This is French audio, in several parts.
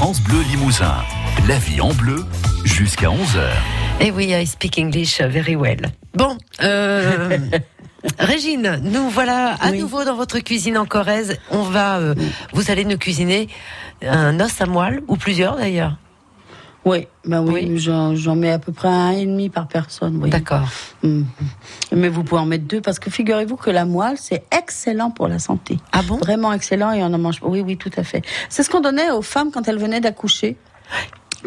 France Bleu Limousin. La vie en bleu jusqu'à 11h. Et oui, I speak English very well. Bon, euh, Régine, nous voilà à nouveau dans votre cuisine en Corrèze. On va, euh, vous allez nous cuisiner un os à moelle, ou plusieurs d'ailleurs. Oui, ben oui, j'en mets à peu près un et demi par personne. Oui. D'accord. Mm. Mais vous pouvez en mettre deux parce que figurez-vous que la moelle c'est excellent pour la santé. Ah bon? Vraiment excellent et on en mange. Oui, oui, tout à fait. C'est ce qu'on donnait aux femmes quand elles venaient d'accoucher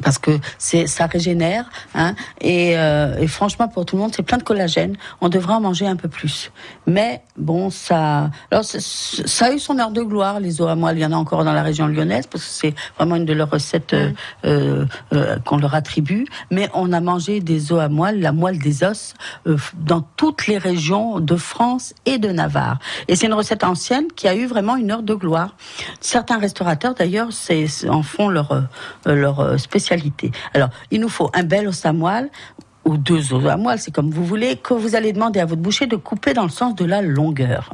parce que c'est ça régénère hein, et, euh, et, franchement pour tout le monde c'est plein de collagène. On devrait en manger un peu plus. Mais bon ça alors ça a eu son heure de gloire les os à moelle. Il y en a encore dans la région lyonnaise parce que c'est vraiment une de leurs recettes euh, euh, qu'on leur attribue. Mais on a mangé des os à moelle la moelle des os dans toutes les régions de France et de Navarre. Et c'est une recette ancienne qui a eu vraiment une heure de gloire. Certains restaurateurs d'ailleurs en font leur leur spécialité alors, il nous faut un bel os à moelle ou deux os à moelle, c'est comme vous voulez, que vous allez demander à votre boucher de couper dans le sens de la longueur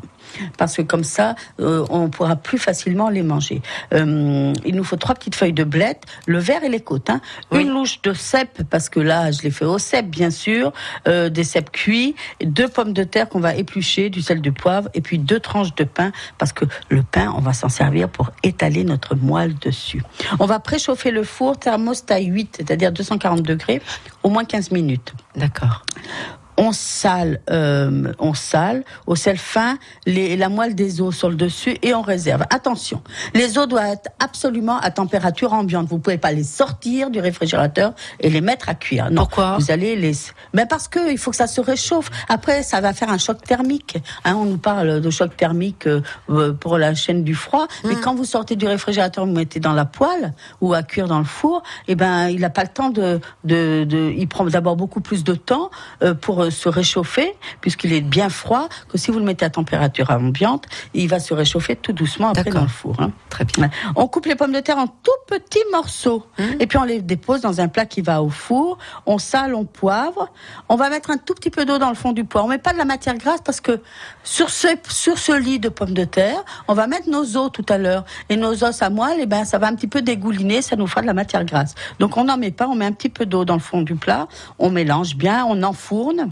parce que comme ça, euh, on pourra plus facilement les manger. Euh, il nous faut trois petites feuilles de blette, le verre et les côtes, hein. une louche de cèpe parce que là, je l'ai fait au cèpe bien sûr, euh, des cèpes cuits, deux pommes de terre qu'on va éplucher, du sel, du poivre, et puis deux tranches de pain parce que le pain, on va s'en servir pour étaler notre moelle dessus. On va préchauffer le four thermostat 8, c'est-à-dire 240 degrés, au moins 15 minutes. D'accord on sale, euh, on sale au sel fin les, la moelle des os sur le dessus et on réserve. Attention, les os doivent être absolument à température ambiante. Vous pouvez pas les sortir du réfrigérateur et les mettre à cuire. Non, Pourquoi? Vous allez les. Mais parce que il faut que ça se réchauffe. Après, ça va faire un choc thermique. Hein, on nous parle de choc thermique euh, pour la chaîne du froid. Mais hum. quand vous sortez du réfrigérateur, vous mettez dans la poêle ou à cuire dans le four, eh ben, il n'a pas le temps de, de, de il prend d'abord beaucoup plus de temps euh, pour se réchauffer, puisqu'il est bien froid, que si vous le mettez à température ambiante, il va se réchauffer tout doucement après dans le four. Hein. Très bien. On coupe les pommes de terre en tout petits morceaux, mmh. et puis on les dépose dans un plat qui va au four. On sale, on poivre. On va mettre un tout petit peu d'eau dans le fond du poivre. On met pas de la matière grasse parce que sur ce sur ce lit de pommes de terre, on va mettre nos os tout à l'heure et nos os à moelle. Et eh ben ça va un petit peu dégouliner, ça nous fera de la matière grasse. Donc on n'en met pas, on met un petit peu d'eau dans le fond du plat. On mélange bien, on enfourne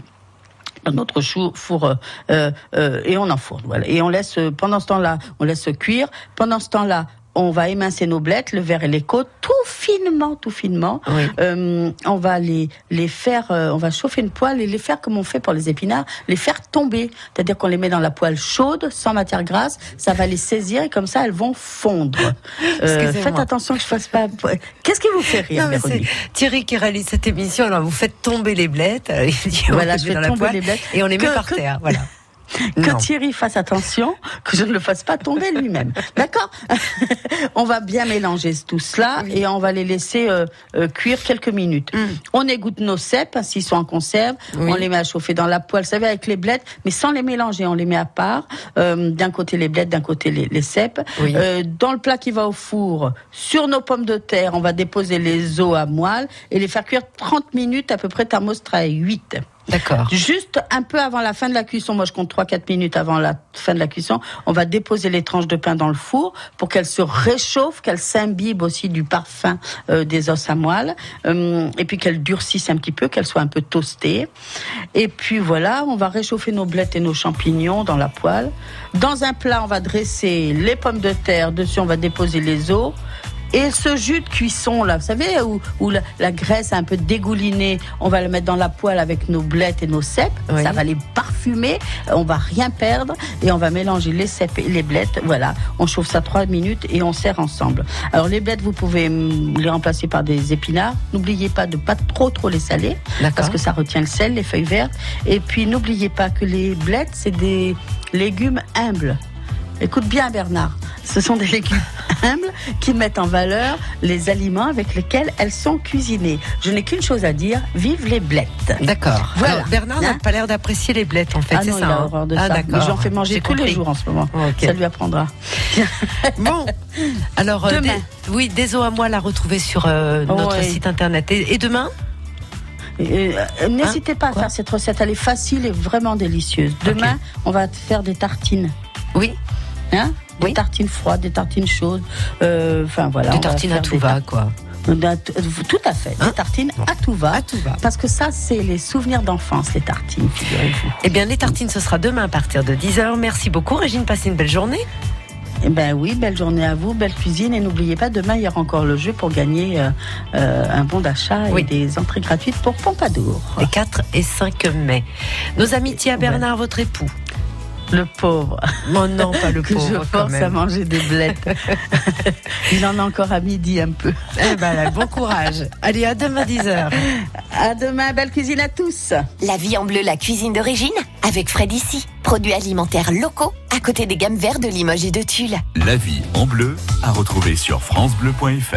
notre four euh, euh, euh, et on enfourne. Voilà. Et on laisse pendant ce temps-là, on laisse cuire. Pendant ce temps-là, on va émincer nos blettes, le verre et les côtes, tout finement, tout finement. Euh, on va les les faire, euh, on va chauffer une poêle et les faire comme on fait pour les épinards, les faire tomber. C'est-à-dire qu'on les met dans la poêle chaude, sans matière grasse, ça va les saisir et comme ça elles vont fondre. Euh, faites attention que je fasse pas. Qu'est-ce qui vous fait rire C'est Thierry qui réalise cette émission. Alors vous faites tomber les blettes. voilà, je fais tomber les blettes et on les met par terre. Voilà que Thierry fasse attention, que je ne le fasse pas tomber lui-même. D'accord On va bien mélanger tout cela et on va les laisser euh, euh, cuire quelques minutes. Mm. On égoutte nos cèpes, s'ils sont en conserve, on les met à chauffer dans la poêle, vous savez, avec les blettes, mais sans les mélanger, on les met à part. Euh, d'un côté les blettes, d'un côté les, les cèpes. dans le plat qui va au four, sur nos pommes de terre, on va déposer les os à moelle et les faire cuire 30 minutes à peu près thermostat 8. D'accord. Juste un peu avant la fin de la cuisson, moi je compte 3-4 minutes avant la fin de la cuisson, on va déposer les tranches de pain dans le four pour qu'elles se réchauffent, qu'elles s'imbibent aussi du parfum euh, des os à moelle, euh, et puis qu'elles durcissent un petit peu, qu'elles soient un peu toastées. Et puis voilà, on va réchauffer nos blettes et nos champignons dans la poêle. Dans un plat, on va dresser les pommes de terre, dessus on va déposer les os. Et ce jus de cuisson là, vous savez, où, où la, graisse a un peu dégouliné, on va le mettre dans la poêle avec nos blettes et nos cèpes. Ça va les parfumer, on va rien perdre et on va mélanger les cèpes et les blettes. Voilà, on chauffe ça trois minutes et on sert ensemble. Alors les blettes, vous pouvez les remplacer par des épinards. N'oubliez pas de pas trop trop les saler parce que ça retient le sel, les feuilles vertes. Et puis n'oubliez pas que les blettes, c'est des légumes humbles. Écoute bien Bernard, ce sont des légumes humbles qui mettent en valeur les aliments avec lesquels elles sont cuisinées. Je n'ai qu'une chose à dire, vive les blettes. D'accord. Voilà. Bernard n'a hein pas l'air d'apprécier les blettes en fait, ah c'est ça. Il a hein horreur de ah, ça. J'en fais manger tous les jours en ce moment. Ça lui apprendra. bon, alors euh, demain. oui, des à moi la retrouver sur euh, notre site internet. Et, demain euh, N'hésitez pas à faire cette recette, elle est facile et vraiment délicieuse. Demain, on va faire des tartines. Oui. Hein des tartines froides, des tartines chaudes, euh, enfin voilà. Des tartines à tout va, quoi. Tout à fait, des hein tartines à tout va. À tout va. Parce que ça, c'est les souvenirs d'enfance, les tartines, figurez-vous. Eh bien, les tartines, ce sera demain à partir de 10h. Merci beaucoup, Régine. Passez une belle journée. Eh ben oui, belle journée à vous, belle cuisine et n'oubliez pas demain il y aura encore le jeu pour gagner euh, euh, un bon d'achat et des entrées gratuites pour Pompadour. Les 4 et 5 mai. Nos amitiés à Bernard, votre époux. Le pauvre. Non, non, pas le pauvre. Que je force à manger des blettes. Il en a encore à midi un peu. Eh ben, bon courage. Allez, à demain 10h. À demain, belle cuisine à tous. La vie en bleu, la cuisine d'origine, avec Fred ici. Produits alimentaires locaux, à côté des gammes vertes de Limoges et de Tulle. La vie en bleu, à retrouver sur FranceBleu.fr.